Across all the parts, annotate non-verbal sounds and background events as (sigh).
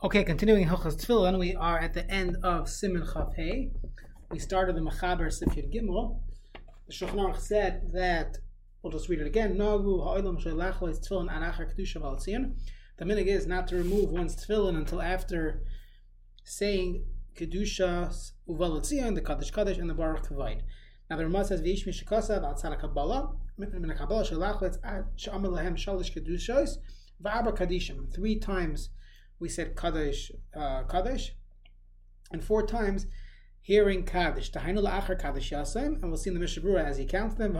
Okay, continuing Hilchas Tefillin, we are at the end of Siman Chav Hey. We started the Mechaber Sifir Gimel. The Shulchan Aruch said that, we'll just read it again, Nagu ha'olam she'lachlo is tefillin anachar kedusha v'altzion. The minig is not to remove one's tefillin until after saying kedusha uvaltzion, the kaddish kaddish, and the baruch kavayid. Now the Ramah says v'yish mishikasav outside Kabbalah, min Kabbalah she'lachlo it's she'amel lahem shalish kedushos v'arba kadishim. Three times we said Kaddish, uh, Kaddish, and four times hearing Kaddish. Tahainu la'achar Kaddish Yasem, and we'll see in the Mishabura as he counts them.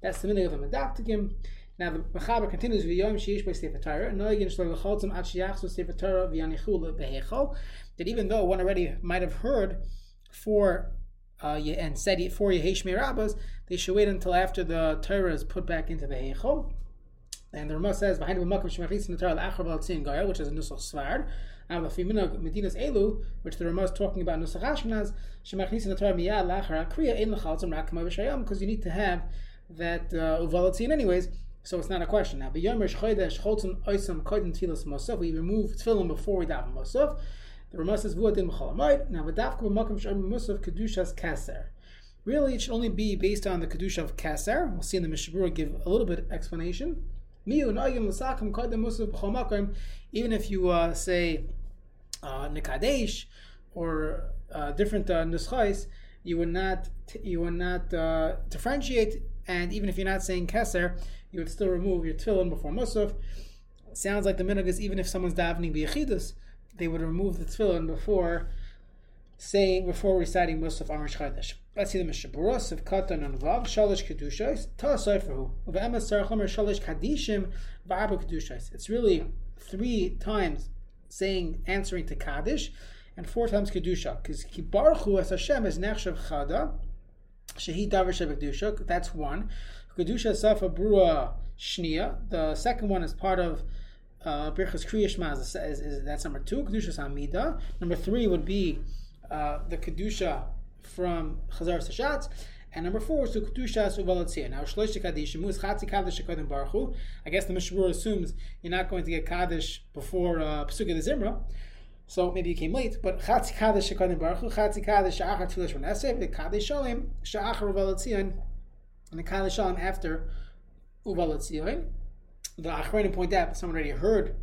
That's the meaning of a medactigim. Now the Mechaber continues v'yom sheish by Sefer Torah, noigin shlo l'choltzim at sheyachzu Sefer Torah v'yanichul behechol. That even though one already might have heard for uh, and said for Yehesh Rabbas, they should wait until after the Torah is put back into the Heichel. And the Ramah says behind the Makkah Shemachis in the Torah Achar Tzin Gaya, which is a Nusach Svar. And the Fimina Medinas Elu, which the Ramah is talking about Nusach Ashkenaz, Shemachis in the Torah Miyah Lachar Kriya in the Chalzim Rakam Avishayam, because you need to have that uh, Uvalatzin anyways. So it's not a question. Now, B'yom Rosh Chodesh Cholzim Oisam Kodim Tfilas Mosov. We remove Tefillin before we daven Mosov. The Ramah says Vuadim Mechalamayit. Now, V'davka B'makam Shem Mosov Kedushas Kaser. Really, it should only be based on the Kedusha of Kaser. We'll see in the Mishabura give a little bit explanation. Even if you uh, say uh, or uh, different uh, you would not you would not uh, differentiate, and even if you're not saying keser, you would still remove your tefillin before musaf. Sounds like the minhag is even if someone's davening biyachidus, they would remove the tefillin before saying before reciting Musaf Amr Chodesh. Let's see the Mishaburos of Katan and Vav, Shalish Kedushais, Ta Seferhu, of Emes Sarachom Shalish Kadishim, Va'abu Kedushais. It's really three times saying, answering to Kaddish, and four times Kedusha. Because Kibarchu as Hashem is Nechshav Chada, Shehi Davar Kedusha, that's one. Kedusha Safa Brua Shnia, the second one is part of uh, Birchas Kriyashma, is, is, is, that's number two. Kedusha Samida. Number three would be uh, the kedusha from Chazar Sashatz. And number four is kedusha uvalatzia. Now shlosh kadishim is chatzi kaddish shekodim baruchu. I guess the Mishmur assumes you're not going to get kaddish before uh, the Zimra. So maybe you came late, but chatzi kaddish shekodim baruchu, chatzi kaddish she'achar tefillah shmonesev, the kaddish shalim she'achar uvalatzia, and the kaddish shalim after uvalatzia. The Achronim point out someone already heard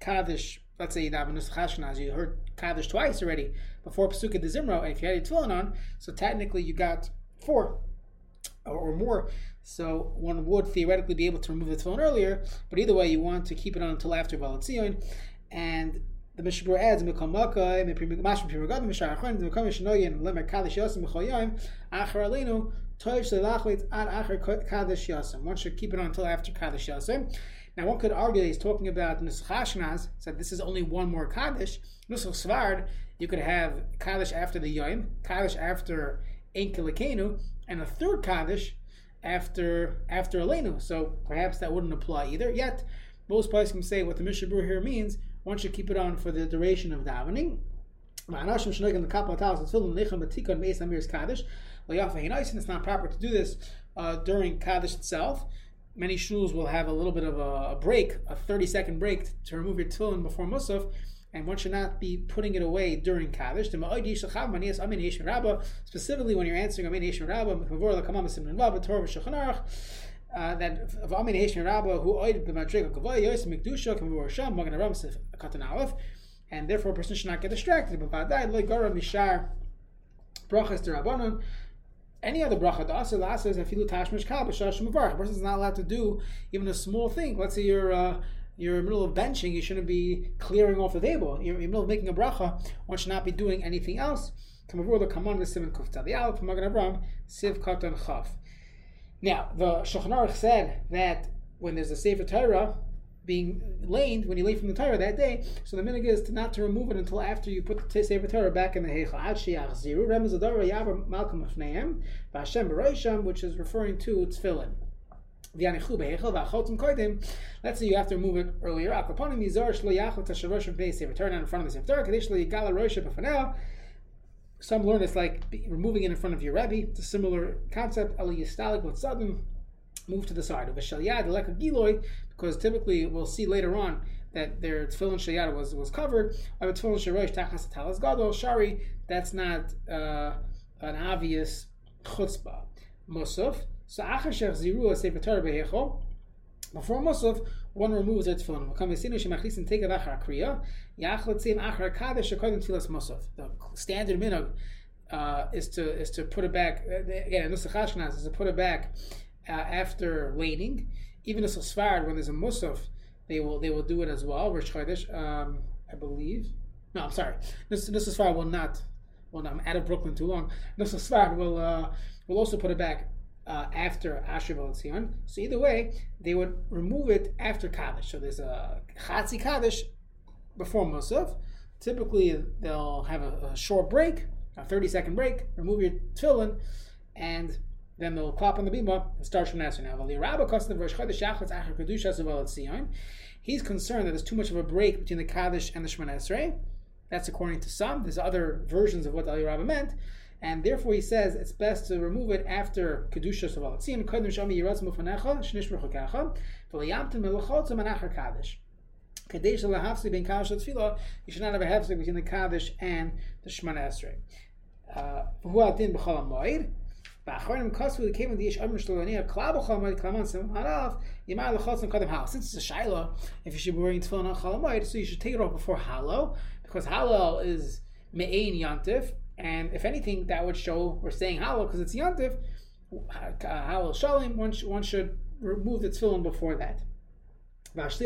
kaddish let's say you daven Nusach you heard Kaddish twice already before Pesukah de Zimra, and if you had your tefillin on, so technically you got four or, or, more. So one would theoretically be able to remove the tefillin earlier, but either way, you want to keep it on until after Balatzion. And the Mishabur adds. One should keep it on until after Kaddish Yosim. Now, one could argue that he's talking about Nusach Hashnas, said this is only one more Kaddish. Nusach Svard, you could have Kaddish after the Yom, Kaddish after Enkelikenu, and a third Kaddish after after Elenu. So perhaps that wouldn't apply either. Yet, most places can say what the Mishabur here means, one should keep it on for the duration of davening. It's not proper to do this uh, during Kaddish itself many shuls will have a little bit of a, a break, a 30 second break to remove your tefillin before musaf, and one should not be putting it away during Kaddish. Specifically, when you're answering Amin Yeshua Rabba, uh, that of Amin Yeshua Rabba, who oid b'madrega kavaya yos mikdusha kavur sham magen aram katan aleph, and therefore a person should not get distracted. But vadai lo gara mishar brachas derabanan any other bracha, the asir lasa is afilu tashmish kal b'shash mavarach. A person is not allowed to do even a small thing. Let's say you're uh, you're in the middle of benching, you shouldn't be clearing off the table. You're in the middle of making a bracha, one should not be doing anything else. Kamavur the kaman v'simin kufta. The aleph magen Avram siv katan chaf. Now the Shulchan said that when there's a sefer Torah, being laned when you leave from the Torah that day. So the minhag is to not to remove it until after you put the Sefer Torah back in the Heichal. Which is referring to tefillin. Let's say you have to remove it earlier. Return Turn in front of the Sefer Some learn it's like removing it in front of your Rebbe. It's a similar concept. Move to the side. Because typically we'll see later on that their tefillin shayada was was covered. Or tefillin sharosh tachas talas gadol shari. That's not uh, an obvious chutzpah. Musaf. So achar shech ziru sefer Torah behechol. Before Musaf, one removes their tefillin. The standard minhag uh, is to is to put it back uh, again. Nusach Ashkenaz is to put it back uh, after laning. Even the Sfarad, when there's a musaf, they will they will do it as well. Rosh Chodesh, um, I believe. No, I'm sorry. Nusach Sfarad will not. Well, no, I'm out of Brooklyn too long. Nusach Sfarad will uh, will also put it back uh, after Asher Tzion. So either way, they would remove it after Kaddish. So there's a Chatzi Kaddish before Musaf. Typically, they'll have a, a short break a 30 second break, remove your tefillin, and then they'll clap on the bima and start Shemanassar. Now, the he's concerned that there's too much of a break between the Kaddish and the Shemanassar. That's according to some. There's other versions of what Ali Rabba meant. And therefore, he says it's best to remove it after Kedusha Savalatzim, Kodim Shami Kaddish. You should not have a hefsik between the Kaddish and the Shemana Esrei. Uh, Hu since it's a shiloh, if you should be wearing tefillin on chalamoid, so you should take it off before halal, because halal is me'ain yantif, and if anything, that would show we're saying halal because it's yantif. Halal shalim, one, should remove the tefillin before that. Because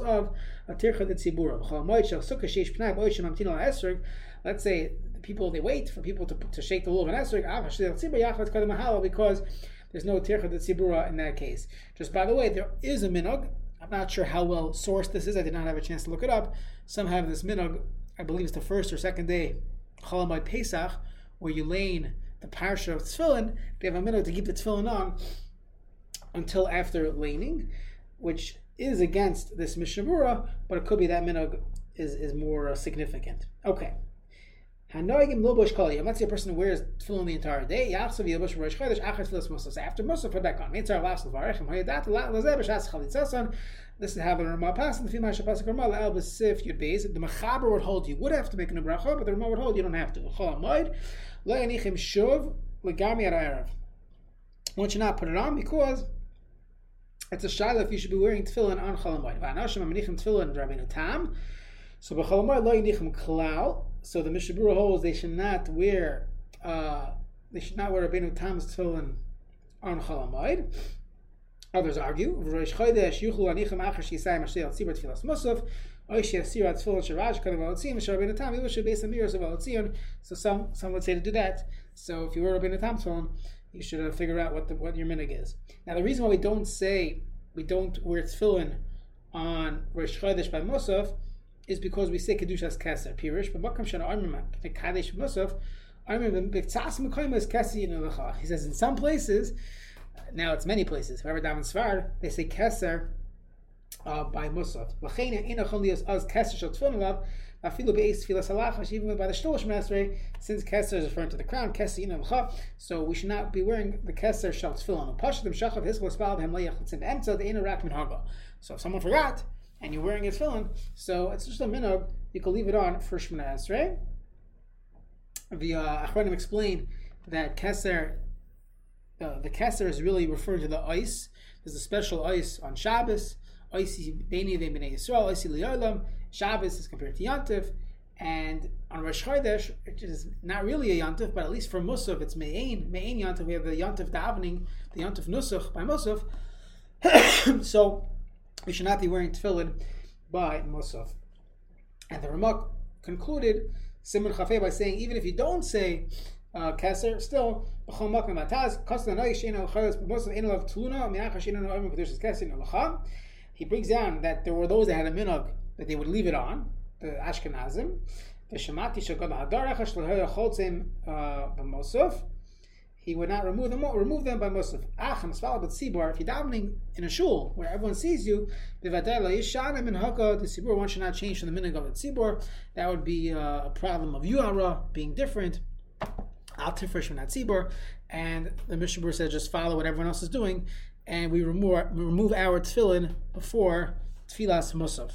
of a tircha de tzibura. Let's say people they wait for people to, to shake the lulav and esrog ah, because there's no tircha tzibura in that case. Just by the way, there is a minog. I'm not sure how well sourced this is. I did not have a chance to look it up. Some have this minog. I believe it's the first or second day, Chalamai Pesach, where you lane the parsha of tefillin. They have a minog to keep the tefillin on until after laning, which is against this Mishnah but it could be that minog is, is more significant. Okay. Let's say a person wears tefillin the entire day. After musaf, put back on. This is how the Ramah passed. The female shapasik Ramah le'el b'sif yud beis. The mechaber would hold you would have to make an bracha, but the Ramah would hold you don't have to. At erev. One should not put it on because it's a shaila if you should be wearing tefillin on chol amoid. V'anashim amanichim tefillin rabbeinu tam. So b'chol amoid lo yanichim klal so the Mishabura holds they should not wear uh, they should not wear Rabbeinu Tam's tefillin on Chalamayid. Others argue, Rosh Chodesh Yuchlu Anichem Achar Shisai Mashiach Al Tzibur Tfilas Musaf, Oish Yasir At Tefillin Sharash Kadam Al Tziyim Mishar Rabbeinu Tam Yivush Beis Amiras of Al So some some would say to do that. So if you wear Rabbeinu Tam's tefillin, you should uh, figure out what the, what your minig is. Now the reason why we don't say we don't wear tefillin on Rosh Chodesh by Musaf is because we say kedushas keser pirish, but makam shana armima kadesh musaf. He says in some places, now it's many places. Down in Svar, they say keser uh, by musaf. Even by the Shlosh Masrei, since Keser is referring to the crown, Keser Ina L'cha, so we should not be wearing the Keser Shal Tefillin. Pashadim Shachav Hiskel Spal B'hem Le'yach L'tzim Emtza De'ina Rak Min. So if someone forgot, and you're wearing a tefillin, so it's just a minog. You can leave it on for Shemana Esrei. The uh, Achronim explain that keser, uh, the keser is really referring to the ice. There's a special ice on Shabbos. Icy Beni Bnei Yisrael, Icy Liyolam. Shabbos is compared to Yantif. And on Rosh Chodesh, which is not really a Yantif, but at least for Musaf, it's Me'ain. Me'ain Yantif, we have the Yantif davening, the Yantif Nusach by Musaf. (coughs) so we should not be wearing tefillin by Musaf. And the Ramak concluded Siman Chafei by saying, even if you don't say uh, Keser, still, he brings down that there were those that had a minog that they would leave it on, the Ashkenazim. Shemati Shagad Hadarach Shloher Cholzim uh, B'Mosov he would not remove them remove them by Musaf. Acham Sval but Sibor, if you're davening in a shul where everyone sees you, Haka, the Sibor one should not change from the minhag of the Sibor. That would be uh, a problem of Yuara being different. Al Tifresh from that. And the Mishnah says just follow what everyone else is doing, and we remove remove our tefillin before tfilas musaf.